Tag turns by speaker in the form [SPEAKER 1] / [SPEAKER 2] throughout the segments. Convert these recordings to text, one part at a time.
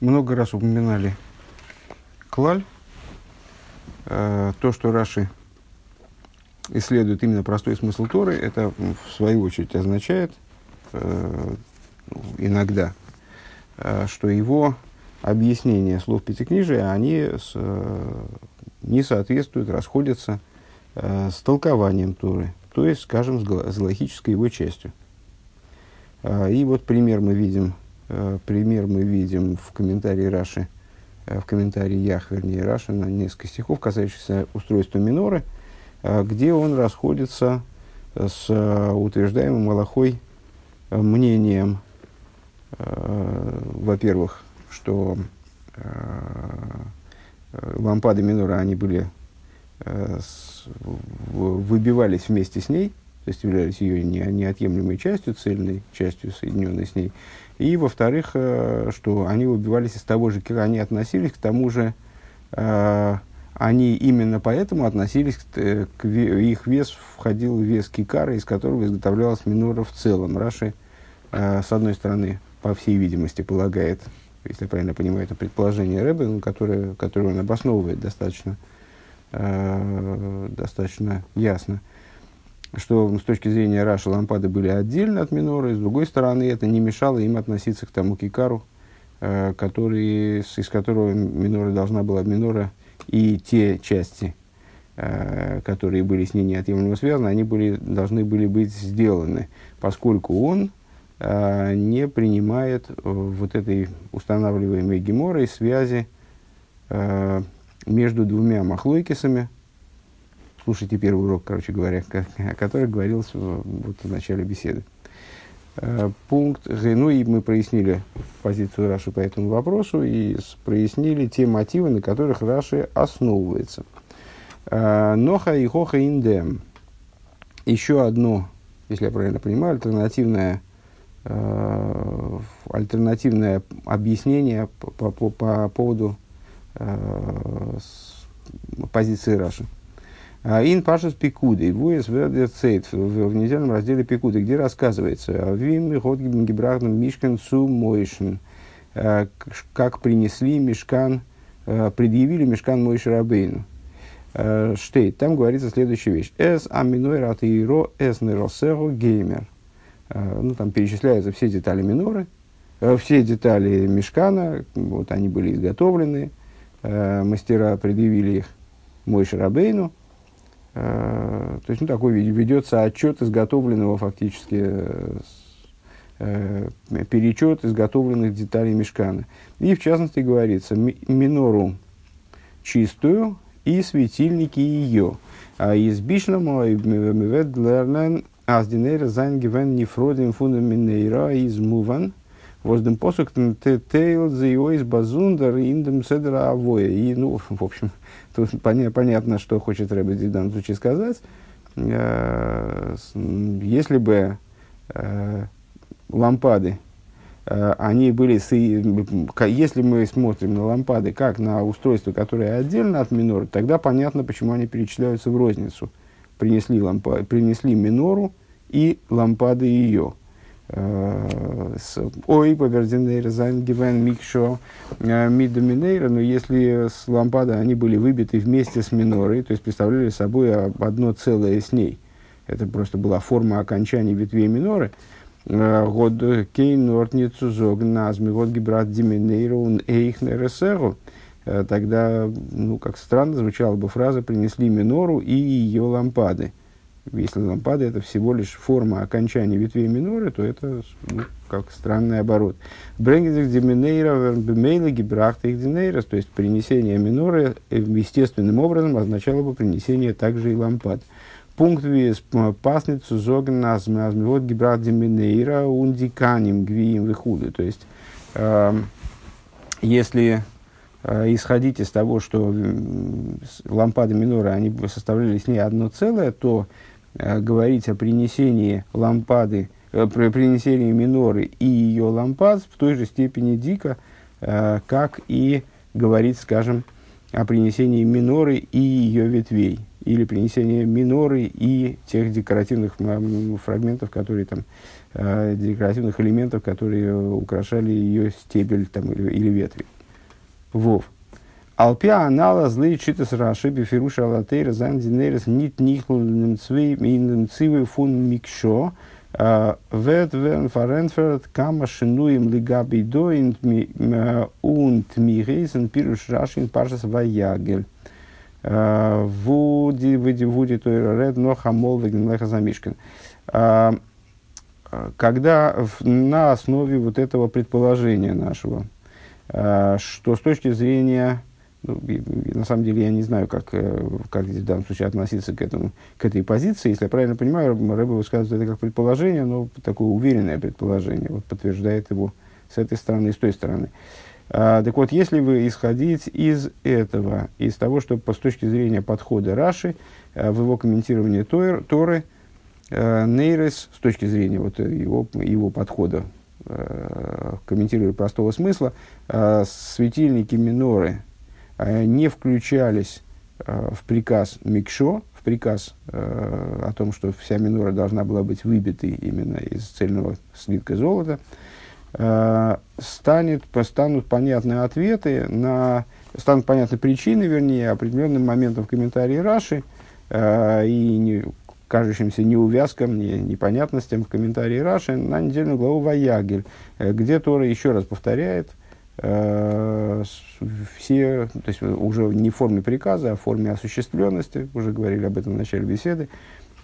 [SPEAKER 1] много раз упоминали клаль, э, то, что Раши исследует именно простой смысл Торы, это в свою очередь означает э, иногда, э, что его объяснения слов Пятикнижия, они не соответствуют, расходятся с толкованием Торы, то есть, скажем, с, с логической его частью. И вот пример мы видим, пример мы видим в комментарии Раши, э, в комментарии Ях, вернее, Раши на несколько стихов, касающихся устройства миноры – Э, где он расходится с э, утверждаемым Малахой э, мнением, во-первых, что лампады минора, они были, выбивались вместе с ней, то есть являлись ее неотъемлемой частью, цельной частью, соединенной с ней. И, во-вторых, что они выбивались из того же, как они относились к тому же они именно поэтому относились к, э, к их вес входил в вес кикара, из которого изготовлялась минора в целом. Раши, э, с одной стороны, по всей видимости, полагает, если я правильно понимаю, это предположение Рэбе, которое, которое он обосновывает достаточно, э, достаточно ясно, что с точки зрения Раши лампады были отдельно от миноры, с другой стороны, это не мешало им относиться к тому кикару, э, который, из которого минора должна была минора и те части, э, которые были с ней неотъемлемо связаны, они были, должны были быть сделаны, поскольку он э, не принимает вот этой устанавливаемой геморой связи между двумя махлойкисами. Слушайте первый урок, короче говоря, о котором говорилось вот в начале беседы. Пункт Ну и мы прояснили позицию Раши по этому вопросу и прояснили те мотивы, на которых Раши основывается. Ноха и Хоха Индем. Еще одно, если я правильно понимаю, альтернативное, альтернативное объяснение по, по, по, по поводу позиции Раши. Ин Пашас Пикуды, Вуэс Вердер Цейт, в недельном разделе Пикуды, где рассказывается, Вим Гибрахном Мишкан Су Мойшин, как принесли Мишкан, предъявили Мишкан Мойши Рабейну. Штейт, там говорится следующая вещь. Эс аминой ратиро эс неросего геймер. Ну, там перечисляются все детали миноры, все детали мешкана, вот они были изготовлены, мастера предъявили их Мойше Рабейну, Э, то есть, ну, такой ведется отчет изготовленного фактически, э, перечет изготовленных деталей мешкана. И, в частности, говорится, менору чистую и светильники ее. איז בשלמא מ'וועט לערנען אז די נרות זיינען געווען נפרדים פון דער מנורה איז מובן воздем посук тейл за его из базундер индем седра авоя. И, ну, в общем, Тут поня- понятно, что хочет Рэбби в данном случае сказать. Э, если бы э, лампады, э, они были, если мы смотрим на лампады как на устройство, которое отдельно от миноры, тогда понятно, почему они перечисляются в розницу. Принесли, лампа, принесли минору и лампады ее. Э, אויב אבער די נרות זיינען געווען מקשה э, מיט דער מנורה, но если лампады они были выбиты вместе с менорой, то есть представляли собой одно целое с ней, это просто была форма окончания ветвей меноры, э, год кейн нортницу зог назми, год гибрат диминейру эйхнересеру, тогда, ну, как странно звучала бы фраза «принесли менору и ее лампады». Если лампада это всего лишь форма окончания ветвей миноры, то это ну, как странный оборот. Бренгизик деминейра бемейла гибрахта их динейрос, то есть принесение миноры э, естественным образом означало бы принесение также и лампад. Пункт вес пасницу зоген назме вот гибрахт деминейра ундиканим гвиим выхуды. То есть, э, если исходить из того, что лампады миноры, они составляли с ней одно целое, то говорить о принесении лампады, э, при принесении миноры и ее лампад в той же степени дико, э, как и говорить, скажем, о принесении миноры и ее ветвей, или принесении миноры и тех декоративных фрагментов, которые там э, декоративных элементов, которые украшали ее стебель там, или, или ветви. Вов. Алпиа анала злые читас раши бифируша алатейра зан динерес нит нихлным цвей фун микшо вет верн фаренферт кама шинуем лигаби доин унт мирейсен пируш рашин пашас ваягель. Вуди, вуди, вуди, то ред, но хамол, вегнлеха замишкин. Когда на основе вот этого предположения нашего, что с точки зрения ну, на самом деле я не знаю, как, э, как здесь в данном случае относиться к, этому, к этой позиции. Если я правильно понимаю, Рэбе высказывает это как предположение, но такое уверенное предположение, вот подтверждает его с этой стороны и с той стороны. А, так вот, если вы исходить из этого, из того, что по, с точки зрения подхода Раши, а, в его комментировании Тор, Торы, а, Нейрес, с точки зрения вот его, его подхода, комментируя простого смысла, светильники миноры – Э, не включались э, в приказ Микшо, в приказ э, о том, что вся минора должна была быть выбитой именно из цельного слитка золота, станет, станут понятны ответы на, станут понятны причины, вернее, определенным моментом в комментарии Раши и не, кажущимся неувязкам, не, непонятностям в комментарии Раши на недельную главу Ваягель, где Тора еще раз повторяет – Э, все, то есть уже не в форме приказа, а в форме осуществленности, уже говорили об этом в начале беседы,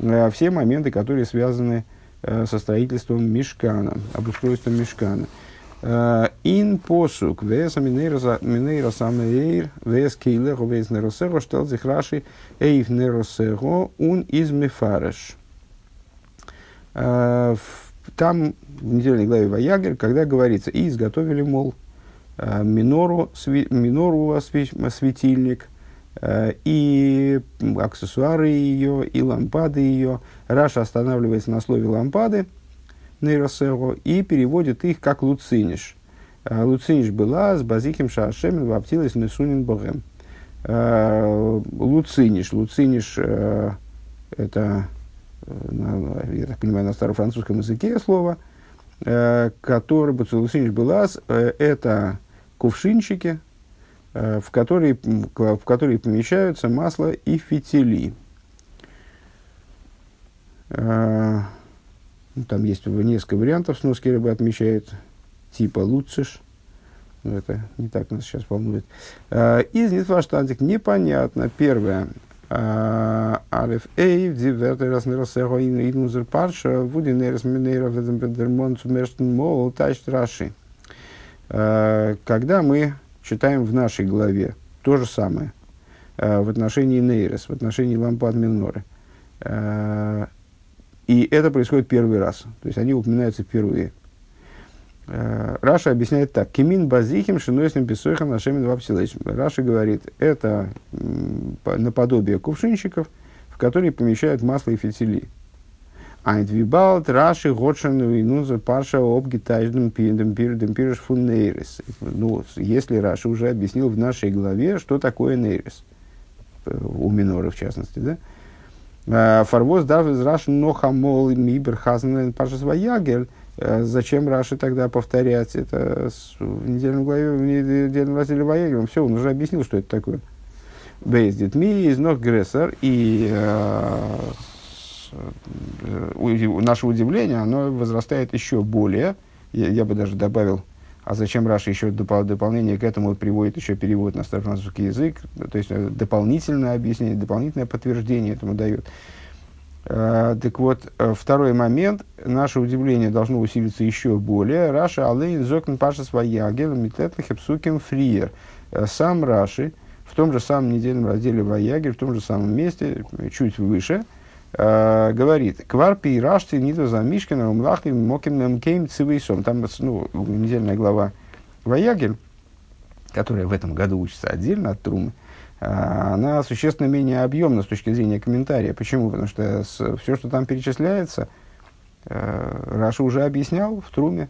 [SPEAKER 1] э, все моменты, которые связаны э, со строительством мешкана, обустройством мешкана. Ин посук, вес минейра самеир, вес кейлехо, вес неросего, штел зихраши, эйв неросего, ун из мефареш. Там, в недельной главе Ваягер, когда говорится, и изготовили, мол, Э, минору, сви, минору светильник, э, и аксессуары ее, и лампады ее. Раша останавливается на слове лампады, нейросего, и переводит их как луциниш. Э, луциниш была с базиким шаашемен ваптилась месунин богем. Луциниш. Луциниш это, я так понимаю, на старофранцузском языке слово, который, Луциниш была, это кувшинчики, э, в которые, в которые помещаются масло и фитили. Э, ну, там есть несколько вариантов, сноски рыба отмечает, типа луциш. Но это не так нас сейчас волнует. Э, из Нитваштантик непонятно. Первое. Ариф Эй, дивертер раз нерасего инузер парша, вудинерс минейра ведермон цумерштен мол, тайшт раши. Э, когда мы читаем в нашей главе то же самое э, в отношении נרות, в отношении лампад меноры, э, и это происходит первый раз, то есть они упоминаются впервые. Раши объясняет так. כמין בזיכים שנותנים בתוכם השמן והפתילות. Раши говорит, это наподобие кувшинчиков, в которые помещают масло и фитили. Айнтвибалт, Раши, Готшен, Инуза, Парша, Обгитаждем, Пиндем, Пирдем, Пирш, Фун, Нейрес. Ну, если Раши уже объяснил в нашей главе, что такое Нейрес, э, у минора в частности, да? А, Фарвоз дав из Раши Нохамол Мибер Хазнен Паша Сваягель. Э, зачем Раши тогда повторять это в недельном главе, в недельном разделе Ваягелем? Все, он уже объяснил, что это такое. ביז די תמיה איז נאך גרעסער э, Э, наше удивление, оно возрастает еще более. Я, я бы даже добавил, а зачем Раши еще допол- дополнение к этому приводит еще перевод на старофранцузский язык, то есть э, дополнительное объяснение, дополнительное подтверждение этому дает. Э, так вот, второй момент, наше удивление должно усилиться еще более. רש״י אליין זאגט אין פרשת ויקהל מיט עטלעכע פסוקים פריער. Сам Раши в том же самом недельном разделе Ваякгель, в том же самом месте, чуть выше, э, говорит, כבר פירשתי נדבת המשכן ומלאכתו במקום ציוויים. Там ну, недельная глава Ваякгель, которая в этом году учится отдельно от Трумы, э, она существенно менее объемна с точки зрения комментария. Почему? Потому что все, что там перечисляется, э, Раши уже объяснял в Труме.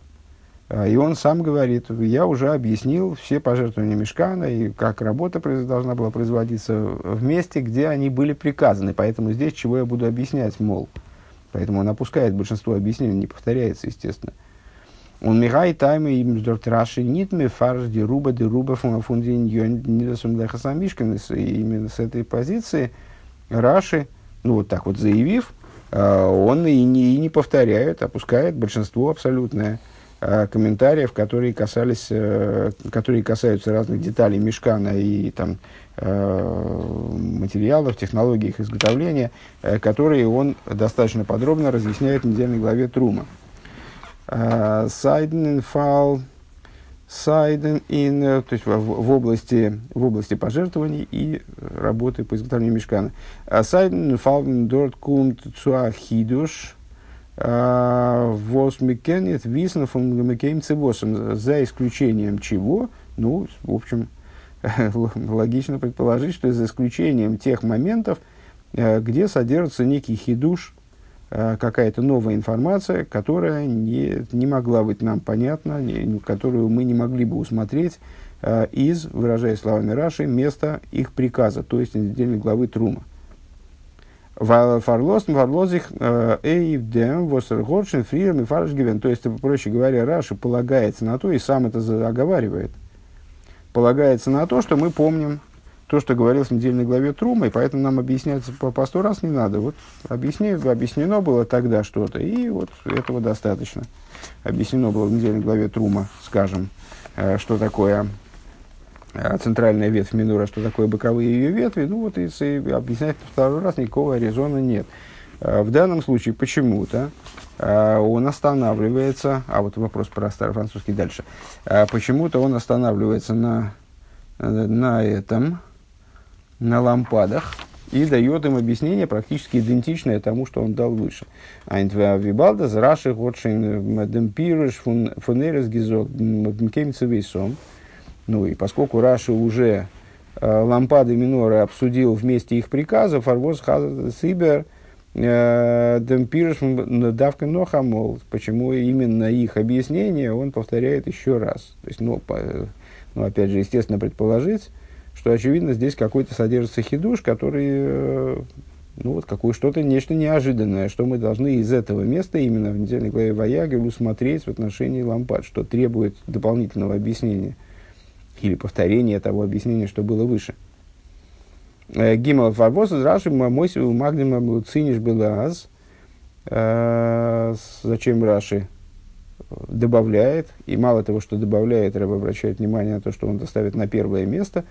[SPEAKER 1] А, и он сам говорит, я уже объяснил все пожертвования Мешкана и как работа должна была производиться в месте, где они были приказаны. Поэтому здесь чего я буду объяснять, мол. Поэтому он опускает большинство объяснений, не повторяется, естественно. Он мигай тайме им сдорт раши нит ми фарш ди руба ди руба фундин нидасум лехасамишкин. И именно с этой позиции Раши, ну вот так вот заявив, а, он и не, и не повторяет, опускает большинство абсолютное комментариев, которые касались, э, которые касаются разных деталей мешкана и там э, материалов, технологий их изготовления, э, которые он достаточно подробно разъясняет в недельной главе Трума. Сайденфал, сайден ин, то есть в, в, области, в области пожертвований и работы по изготовлению мешкана. Сайден фалден дорт кумт цуахидуш, Восмикенет висна фунгамекейм цивосом, за исключением чего, ну, в общем, логично предположить, что за исключением тех моментов, э, где содержится некий хидуш, э, какая-то новая информация, которая не, не могла быть нам понятна, не, которую мы не могли бы усмотреть э, из, выражая словами Раши, места их приказа, то есть недельной главы Трума. Фарлос, фарлозих, эйвдем, воссергоршин, фриерм и фаршгивен. То есть, проще говоря, Раша полагается на то, и сам это оговаривает, полагается на то, что мы помним то, что говорилось в недельной главе Трума, и поэтому нам объяснять по, по сто раз не надо. Вот объясни, объяснено было тогда что-то, и вот этого достаточно. Объяснено было в недельной главе Трума, скажем, э, что такое центральная ветвь Минура, что такое боковые ее ветви, ну вот и, и объяснять второй раз никакого резона нет. А, в данном случае почему-то а, он останавливается, а вот вопрос про старофранцузский дальше, почему-то он останавливается на, на этом, на лампадах, и дает им объяснение практически идентичное тому, что он дал выше. Вибалда зраши готшин демпирыш фунерес гизок. Ну и поскольку Раши уже э, лампады миноры обсудил вместе их приказов, Арвоз Сибер э, Демпирш давка Нохамол, почему именно их объяснение он повторяет еще раз. То есть, ну, по, ну, опять же, естественно, предположить, что, очевидно, здесь какой-то содержится хидуш, который, э, ну, вот какое что-то, нечто неожиданное, что мы должны из этого места, именно в недельной главе Ваягель, усмотреть в отношении лампад, что требует дополнительного объяснения или повторение того объяснения, что было выше. Э, Гимал фарбос Раши мойси у магдима циниш было аз. Э, зачем Раши добавляет, и мало того, что добавляет, Рэб обращает внимание на то, что он доставит на первое место,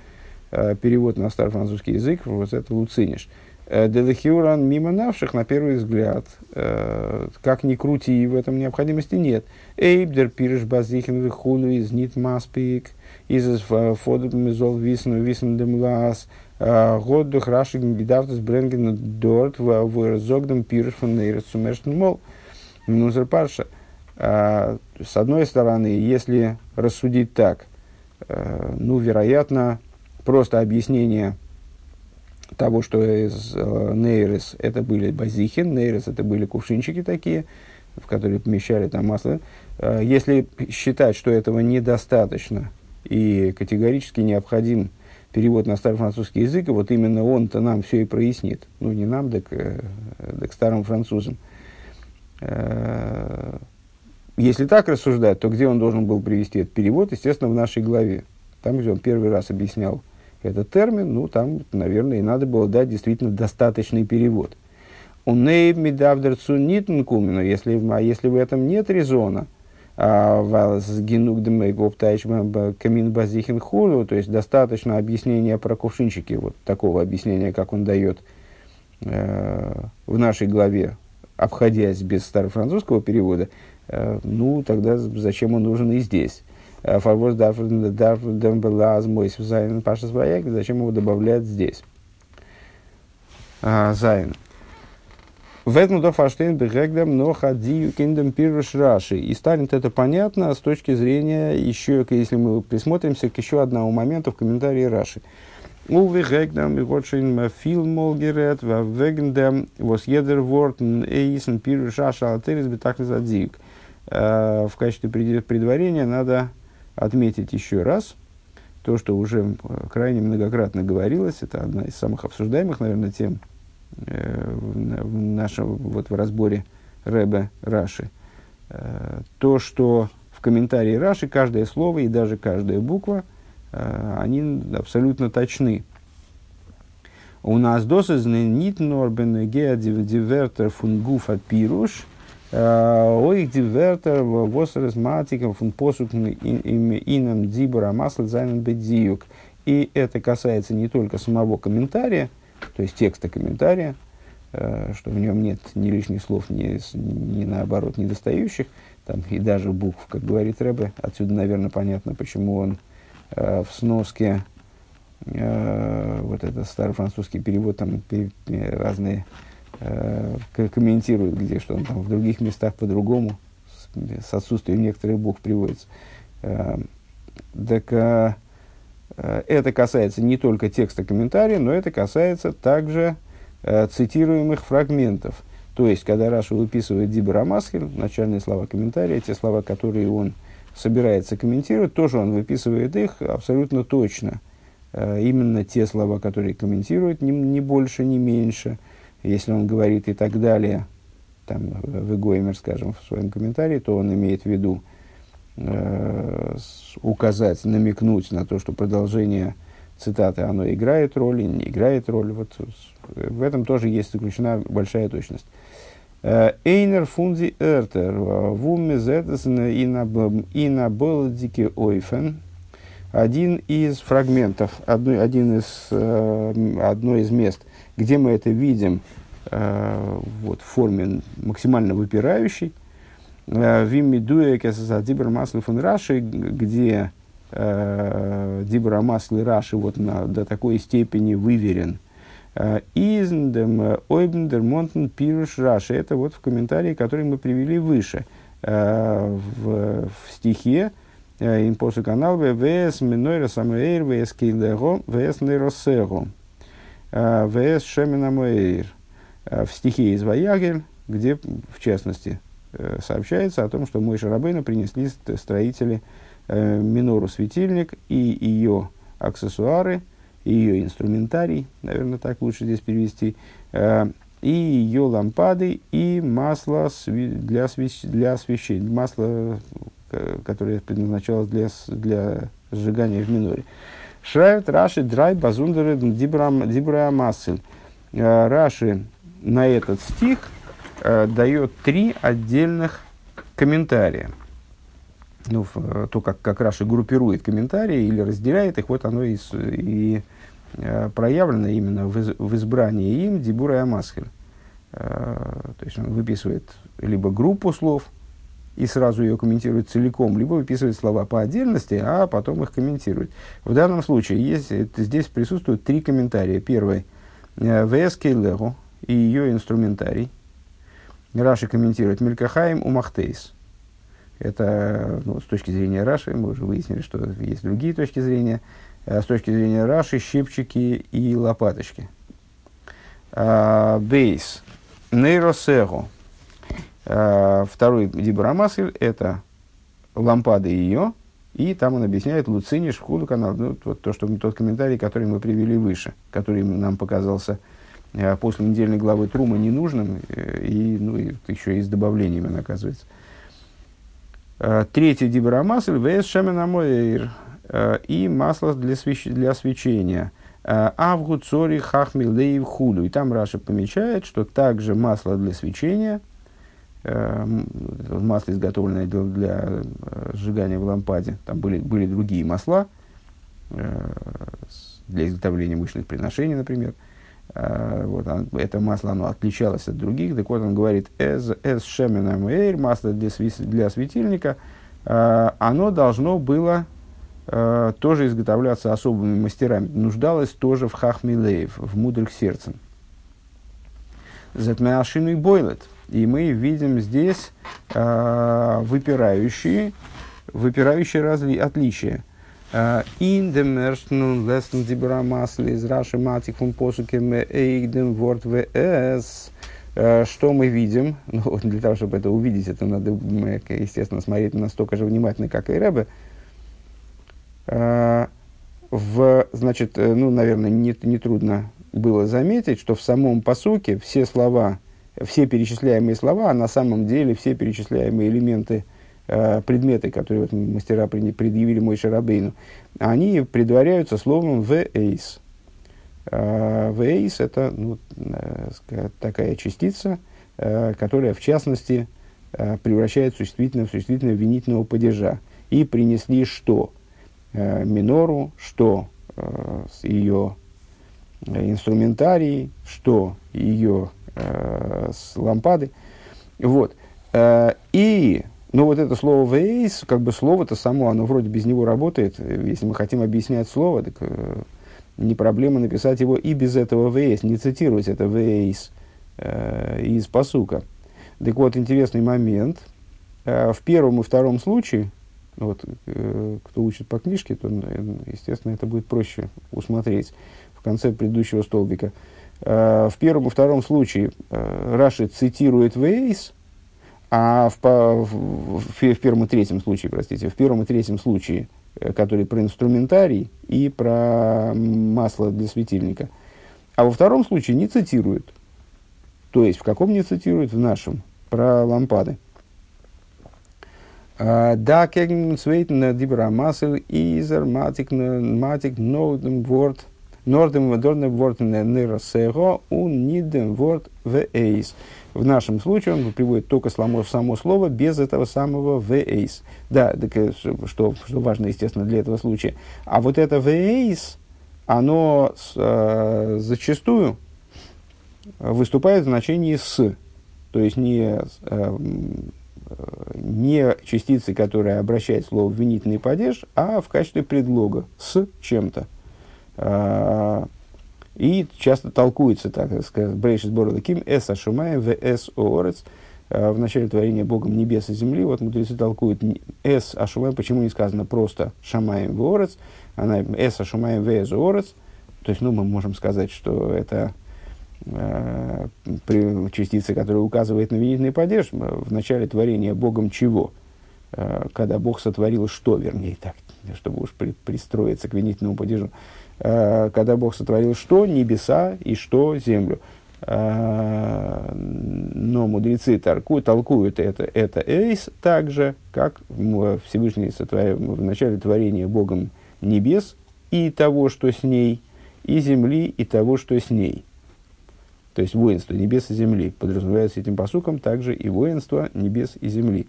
[SPEAKER 1] э, перевод на старофранцузский язык, вот это луциниш. Делехиуран мимо навших, на первый взгляд, как ни крути, в этом необходимости нет. Эйбдер пириш базихин вихулу из нит маспик – из фодом мизол висну висну демлас году храши гидартус бренген дорт в зогдам пирш фон нейрцумершн мол нузер парша. С одной стороны, если рассудить так, ну, вероятно, просто объяснение того, что из Нейрес это были базихин, Нейрес это были кувшинчики такие, в которые помещали там масло. Если считать, что этого недостаточно, и категорически необходим перевод на старый французский язык, и вот именно он-то нам все и прояснит. Ну, не нам, так, э, так старым французам. Э, если так рассуждать, то где он должен был привести этот перевод? Естественно, в нашей главе. Там, где он первый раз объяснял этот термин, ну, там, наверное, и надо было дать действительно достаточный перевод. Он не медавдерцу нитнкум, но если, а если в этом нет резона, dem камин базихин хулу, то есть достаточно объяснения про кувшинчики, вот такого объяснения, как он дает э, в нашей главе, обходясь без старофранцузского перевода, э, ну, тогда зачем он нужен и здесь? Зачем его добавлять здесь? Зайн. В этом до фаштейн бегегдам но хадию киндам пируш раши. И станет это понятно с точки зрения еще, если мы присмотримся к еще одному моменту в комментарии Раши. У вегегдам и вот шин фил молгерет, в вегендам вос едер ворт эйсен пируш раша алтерис бетахлис адзиюк. В качестве предварения надо отметить еще раз то, что уже крайне многократно говорилось, это одна из самых обсуждаемых, наверное, тем Э, в нашем вот в разборе Ребе Раши. Э, то, что в комментарии Раши каждое слово и даже каждая буква, э, они абсолютно точны. У нас досызны нит норбен геа дивертер фун гуф от пируш, ой дивертер восерес матиком фун посук инам дибора масла зайнен бедзиюк. И это касается не только самого комментария, то есть текста комментария, Э, что в нем нет ни лишних слов, ни, ни наоборот недостающих, там, и даже букв, как говорит Рэбе. Отсюда, наверное, понятно, почему он э, в сноске, э, вот это старый французский перевод, там разные э, комментирует, где что он там в других местах по-другому, с, отсутствием некоторых букв приводится. Э, так э, это касается не только текста комментария, но это касается также Э, цитируемых фрагментов. То есть, когда Раша выписывает Дибра Масхель, начальные слова комментария, те слова, которые он собирается комментировать, тоже он выписывает их абсолютно точно. Э, именно те слова, которые комментирует, ни, ни больше, ни меньше. Если он говорит и так далее, там, в Игоймер, скажем, в своем комментарии, то он имеет в виду э, указать, намекнуть на то, что продолжение цитаты, оно играет роль или не играет роль. Вот в этом тоже есть заключена большая точность. Э, Эйнер фунди эртер вуме зетесен инаболдики ойфен. Один из фрагментов, одно, один из, э, одно из мест, где мы это видим э, вот, в форме максимально выпирающей, Вимидуя Кесасадибр Маслифон Раши, где э, Дибра Масли Раши вот на, до такой степени выверен. Э, Издем Ойбендер Монтен Пируш Раши. Это вот в комментарии, который мы привели выше. Э, в, в стихе э, Импосу канал ВС Минойра Самуэйр ВС Кейлего ВС Нейросего ВС Шемина Моэйр. В стихе из Ваягель, где, в частности, сообщается о том, что Мой Шарабейна принесли строители э, минору светильник и ее аксессуары, и ее инструментарий, наверное, так лучше здесь перевести, э, и ее лампады, и масло для, свеч... для освещения, масло, которое предназначалось для, для сжигания в миноре. Шрайвт Раши Драй Базундеры Дибра Массель. Э, Раши на этот стих э, дает три отдельных комментария ну, э, то, как, как Раши группирует комментарии или разделяет их, вот оно и, и э, проявлено именно в, из, в избрании им Дибура и Амасхель. Э, то есть он выписывает либо группу слов и сразу ее комментирует целиком, либо выписывает слова по отдельности, а потом их комментирует. В данном случае есть, здесь присутствуют три комментария. Первый э, – ВС Кейлегу и ее инструментарий. Раши комментирует Мелькахаим Умахтейс – это ну, с точки зрения Раши, мы уже выяснили, что есть другие точки зрения. А с точки зрения Раши, щипчики и лопаточки. А, бейс. Нейросего. А, второй Дибрамасль – это лампады ее, и там он объясняет Луциниш, Худу канал, ну, вот то, что, тот комментарий, который мы привели выше, который нам показался после недельной главы Трума ненужным, э, и, ну, и еще и с добавлениями он оказывается. Э, третий дибра масль, вес э, и масло для, свеч... для свечения. Э, Авгу цори хахмилдеев худу. И там Раша помечает, что также масло для свечения, масло, изготовленное для, для сжигания в лампаде, там были, были другие масла для изготовления мышечных приношений, например, вот, он, это масло оно отличалось от других. Так вот, он говорит, эс шеменам эйр, масло для, для светильника, uh, оно должно было uh, тоже изготовляться особыми мастерами. Нуждалось тоже в хахмилеев, в мудрых сердцем. Затмяшину и бойлет. И мы видим здесь выпирающие, выпирающие разли, отличия – In dem ersten Lesson Dibra Masli из Раши Матик фун посукем Эйгдем Ворд ВС. Что мы видим? Ну, для того, чтобы это увидеть, это надо, естественно, смотреть настолько же внимательно, как и Рэбе. В, значит, ну, наверное, не, не трудно было заметить, что в самом посуке все слова все перечисляемые слова, а на самом деле все перечисляемые элементы, э, предметы, которые вот мастера предъявили мой Шарабейну, они предваряются словом «вейс». «Вейс» — это ну, такая частица, которая, в частности, превращает существительное в существительное винительного падежа. И принесли что? Минору, что ее инструментарий, что ее э, лампады. Вот. Э, и, ну, вот это слово «вейс», как бы слово-то само, оно вроде без него работает. Если мы хотим объяснять слово, так э, не проблема написать его и без этого «вейс», не цитировать это «вейс» э, из посука. Так вот, интересный момент. Э, в первом и втором случае, вот, э, кто учит по книжке, то, естественно, это будет проще усмотреть конце предыдущего столбика. Э, в первом и втором случае э, Раши цитирует Вейс, а в, в, в, первом и третьем случае, простите, в первом и третьем случае, э, который про инструментарий и про масло для светильника, а во втором случае не цитирует. То есть, в каком не цитирует? В нашем, про лампады. Да, кеген свейтен дибра масел изер матик матик ноудем ворд – Нордем ворд нейросего у нидем ворд в эйс. В нашем случае он приводит только само, само слово без этого самого в эйс. Да, так, э, что, что важно, естественно, для этого случая. А вот это в эйс, оно э, зачастую выступает в значении с. То есть не, э, не частицы, которая обращает слово в винительный падеж, а в качестве предлога с чем-то. А, и часто толкуется, так Брейшис Борода Ким, Эс Ашумаем, В Эс Оорец, а, в начале творения Богом небес и земли. Вот мудрецы толкуют Эс Ашумаем, почему не сказано просто Шамаем Ворец, она Эс Ашумаем В Эс Оорец. То есть, ну, мы можем сказать, что это э, частица, которая указывает на винительный падеж, в начале творения Богом чего? Э, когда Бог сотворил что, вернее, так, чтобы уж при, пристроиться к винительному падежу. Когда Бог сотворил что? Небеса и что? Землю. Э, но мудрецы толкуют, толкуют это, это эйс так же, как Всевышний сотворил в начале творения Богом небес и того, что с ней, и земли, и того, что с ней. То есть воинство небес и земли подразумевается этим посуком также и воинство небес и земли.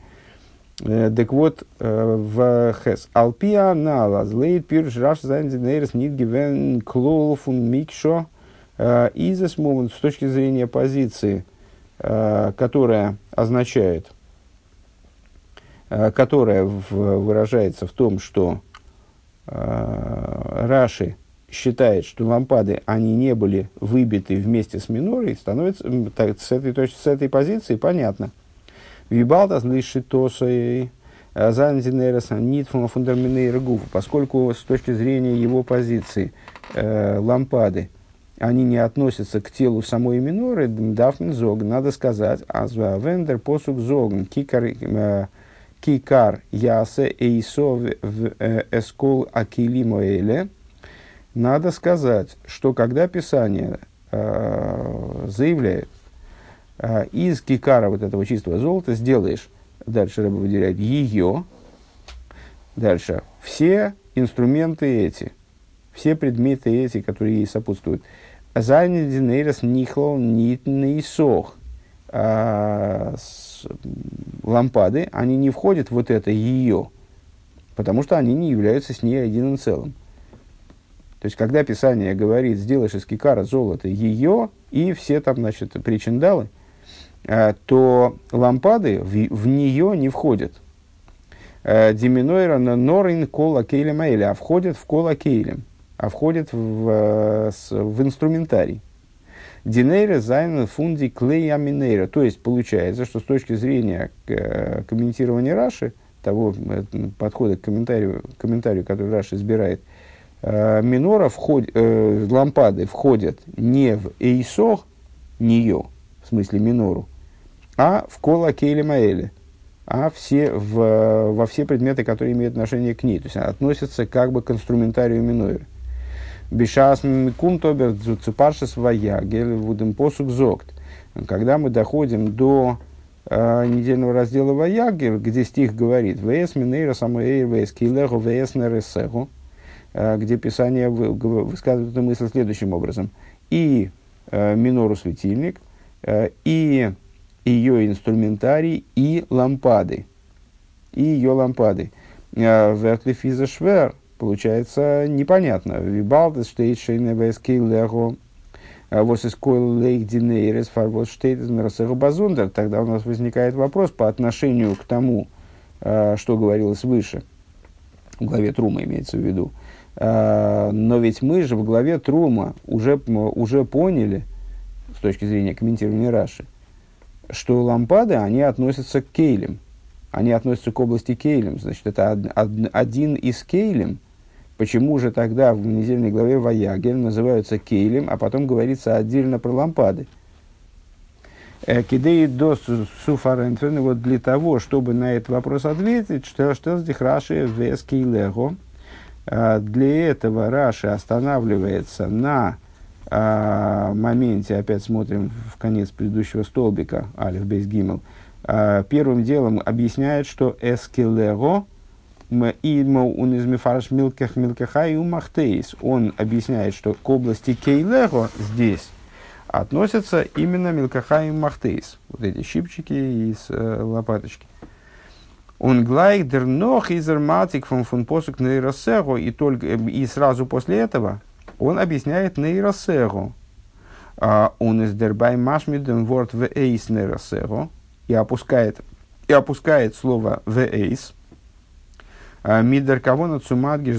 [SPEAKER 1] Э, так вот, э, в Хес. Алпия нала злейт пирш раш зайнзенерес нит гивен клол фун микшо э, изес момент с точки зрения позиции, которая означает, которая выражается в том, что Раши считает, что лампады, они не были выбиты вместе с минорой, становится так, с, этой, с этой позиции понятно – Вибалтас лишитосой э, занзинереса нит фундаминейра гуфа, поскольку с точки зрения его позиции э, лампады, они не относятся к телу самой миноры, дафмен зог, надо сказать, азва вендер посук зогн, кикар, э, кикар ясе эйсо в э, эскол акилимоэле, надо сказать, что когда Писание э, заявляет, а, из кикара вот этого чистого золота сделаешь, дальше рыба выделяет ее, дальше все инструменты эти, все предметы эти, которые ей сопутствуют. Занидинейрос нихлол нитный сох. А, лампады, они не входят вот это ее, потому что они не являются с ней единым целым. То есть, когда Писание говорит, сделаешь из кикара золото ее и все там, значит, причиндалы, то лампады в, в нее не входят. Э, Диминойра норин кола кейлем а входят в кола кейлем, а входят в, э, в инструментарий. Динейра зайн фунди клея минейра. То есть получается, что с точки зрения комментирования Раши, того подхода к комментарию, комментарию который Раши избирает, минора вход, э, лампады входят не в эйсох, нее, в смысле минору, а в кола кейли маэли, а все в, во все предметы, которые имеют отношение к ней, то есть относятся как бы к инструментарию минойра. Бешас микум тобер цупаршес вая, гель вудем посук зогт. когда мы доходим до э, недельного раздела Ваягер, где стих говорит «Вес минейра самуэйр вес килеху вес нересеху», э, где Писание высказывает эту мысль следующим образом. «И э, минору светильник, э, и ее инструментарий, и лампады». И ее лампады. Вертлифиза швер, получается непонятно. Вибалдес штейт шейне вес килеху а вот из лейк динейрес фарвоз штейтен базундер, тогда у нас возникает вопрос по отношению к тому, а, что говорилось выше, в главе Трума имеется в виду. А, но ведь мы же в главе Трума уже, уже поняли, с точки зрения комментирования Раши, что лампады, они относятся к кейлем. Они относятся к области кейлем. Значит, это один из кейлем – Почему же тогда в недельной главе Ваягель называются кейлем, а потом говорится отдельно про лампады? Э, Кидей до суфарентфен, вот для того, чтобы на этот вопрос ответить, что, что здесь Раши вес кейлего, э, для этого Раши останавливается на моменте, опять смотрим в конец предыдущего столбика, Алиф Бейс Гимел, а, первым делом объясняет, что эскилего, он из Мифараш Милках Милкаха и. Он объясняет, что к области Кейлего здесь относятся именно Милкаха и Махтейс. Вот эти щипчики из э, лопаточки. Он глайк дер нох изер матик фон фон посук нейросего, и, только, и сразу после этого он объясняет нейросего. А, он из дербай машмидем ворд в эйс нейросего, и опускает, и опускает слово в эйс, а, Мидер кавона цумадгиш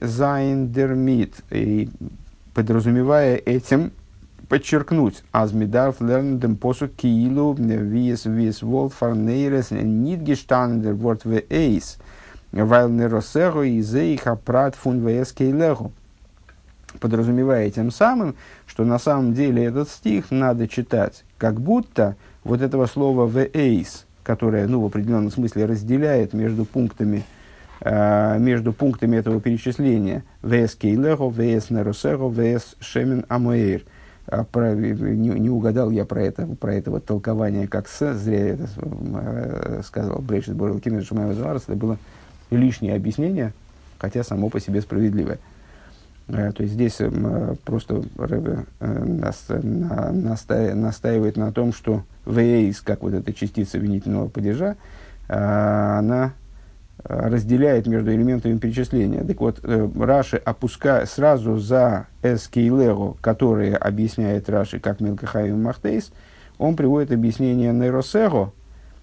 [SPEAKER 1] зайндермит. И подразумевая этим, подчеркнуть, азмидар флерндем посу киилу виес виес волт фарнейрес нит гештандер ворт в эйс, вайл неросего и зейха прат фун вс кейлеху. Подразумевая тем самым, что на самом деле этот стих надо читать, как будто вот этого слова в эйс, которое ну, в определенном смысле разделяет между пунктами Э, между пунктами этого перечисления «Вес кейлего», «Вес нерусего», «Вес шемен амоэйр». А не, не угадал я про это, про это вот толкование как «с», зря я это э, сказал Брейшит Борил Кимер Шумаева это было лишнее объяснение, хотя само по себе справедливое. То есть здесь просто Рэбе настаивает на том, что «вейс», как вот эта частица винительного падежа, она разделяет между элементами перечисления. Так вот, э, Раши опуская сразу за эскейлеру, который объясняет Раши как Милкахаим Махтейс, он приводит объяснение нейросего,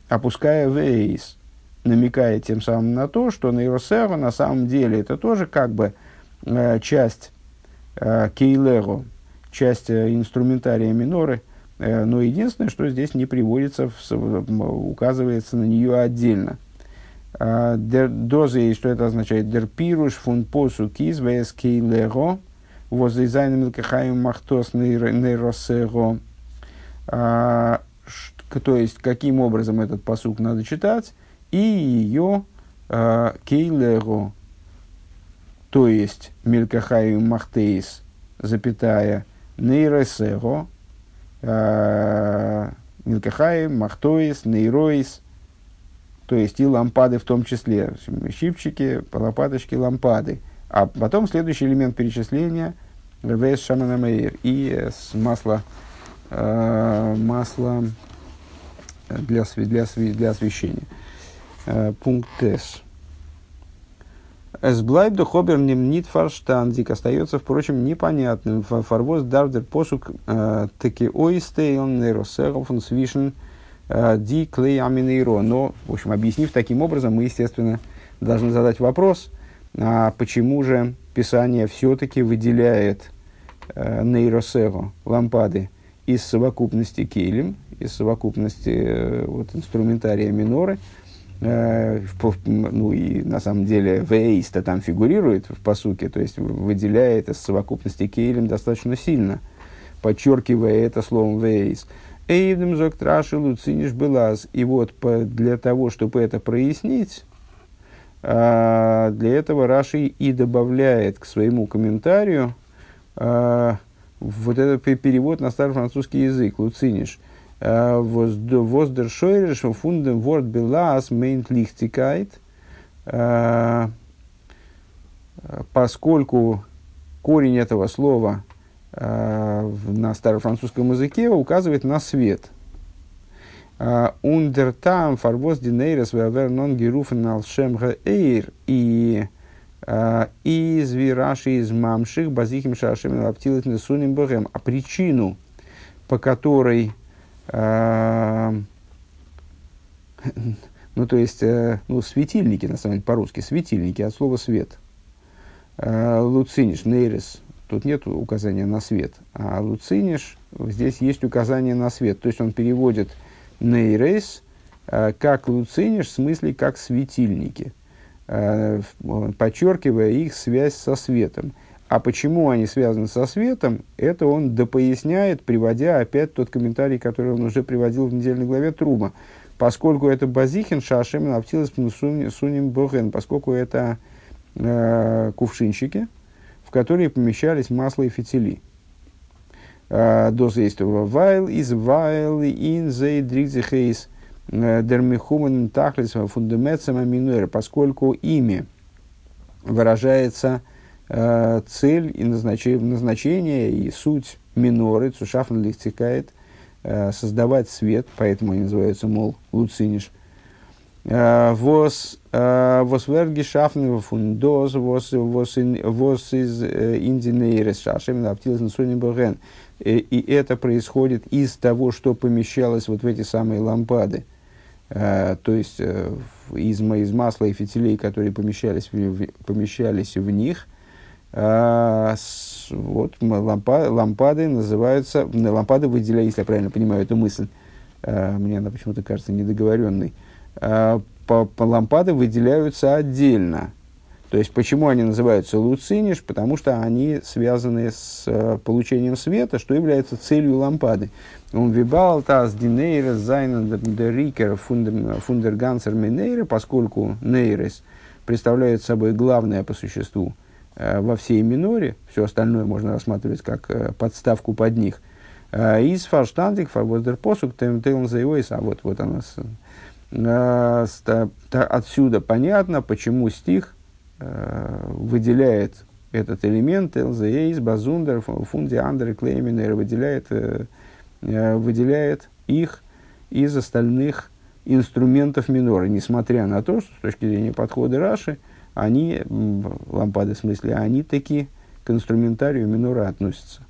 [SPEAKER 1] опуская вейс, намекая тем самым на то, что нейросего на самом деле это тоже как бы э, часть э, кейлеру, часть э, инструментария миноры, э, но единственное, что здесь не приводится, указывается на нее отдельно – а, дозы, что это означает? Дер пируш фун посу киз вес кейлего возле милкахаем махтос нейросего. А, то есть, каким образом этот посук надо читать? И ее а, кейлего, то есть милкахаем махтейс, запятая, нейросего, милкахаем махтоис, нейроис – то есть и лампады в том числе, щипчики, лопаточки, лампады. А потом следующий элемент перечисления – вес шаманамейр и э, масло для, для, для освещения. Э, пункт С. Эсблайб до хобернем нит фарштандик остается, впрочем, непонятным. Фарвоз дардер посук э, таки ойстейн нейросеров свишен – Э, ди клей аминейро. Но, в общем, объяснив таким образом, мы, естественно, должны задать вопрос, а почему же Писание все-таки выделяет э, нейросево, лампады, из совокупности кейлем, из совокупности вот, инструментария миноры, э, ну и на самом деле вейста там фигурирует в посуке, то есть выделяет из совокупности кейлем достаточно сильно, подчеркивая это словом вейс. Эйвдем зоктраши луциниш белаз. И вот для того, чтобы это прояснить, а, для этого Раши и добавляет к своему комментарию а, вот этот перевод на старый французский язык, луциниш, воздершойриш фундем ворд белас мейнт лихтикайт, поскольку корень этого слова на старофранцузском языке указывает на свет. Ундертам фарвоз динейрес вевернон геруфен алшем эйр и из вираши из мамших базихим шашем лаптилит несуним богем. А причину, по которой ну, то есть, ну, светильники, на самом деле, по-русски, светильники, от слова свет. Луциниш, нейрес, тут нет указания на свет, а луциниш, здесь есть указание на свет. То есть, он переводит нейрес как луциниш, в смысле, как светильники. Э, подчеркивая их связь со светом. А почему они связаны со светом, это он допоясняет, приводя опять тот комментарий, который он уже приводил в недельной главе Трума. Поскольку это Базихин, Шашем, Аптилас, Суним, Боген, поскольку это э, кувшинчики, в которые помещались масло и фитили. Э, Доз есть вайл, из вайл, ин, зей, дригзихейс – Э, Дермихуман Тахлис Фундамецема Минуэр, поскольку ими выражается э, цель и назначение, назначение и суть миноры, цушафн лихтикает, э, создавать свет, поэтому они называются, мол, луциниш. Э, вос э, верги шафн фундоз вос вос из индинейрес шашем наптилас на И это происходит из того, что помещалось вот в эти самые лампады. Э, то есть э, из, из масла и фитилей, которые помещались в, помещались в них, э, вот лампа, лампады называются, лампады выделяют, если я правильно понимаю эту мысль, мне она почему-то кажется недоговоренной, по, по лампады выделяются отдельно. То есть, почему они называются луциниш? Потому что они связаны с получением света, что является целью лампады. Он вибал динейра зайна дерикер фундергансер минейра, поскольку נרות представляет собой главное по существу э, во всей меноре, все остальное можно рассматривать как э, подставку под них. Э, איז פארשטאנדיק פארוואס דער פסוק טיילט זיי אויס, а вот, вот она. Отсюда понятно, почему стих выделяет этот элемент, ЛЗЕИС, באזונדער פון די אנדערע כלי המנורה, выделяет Э, выделяет их из остальных инструментов минора, несмотря на то, что с точки зрения подхода Раши, они, лампады в смысле, они таки к инструментарию минора относятся.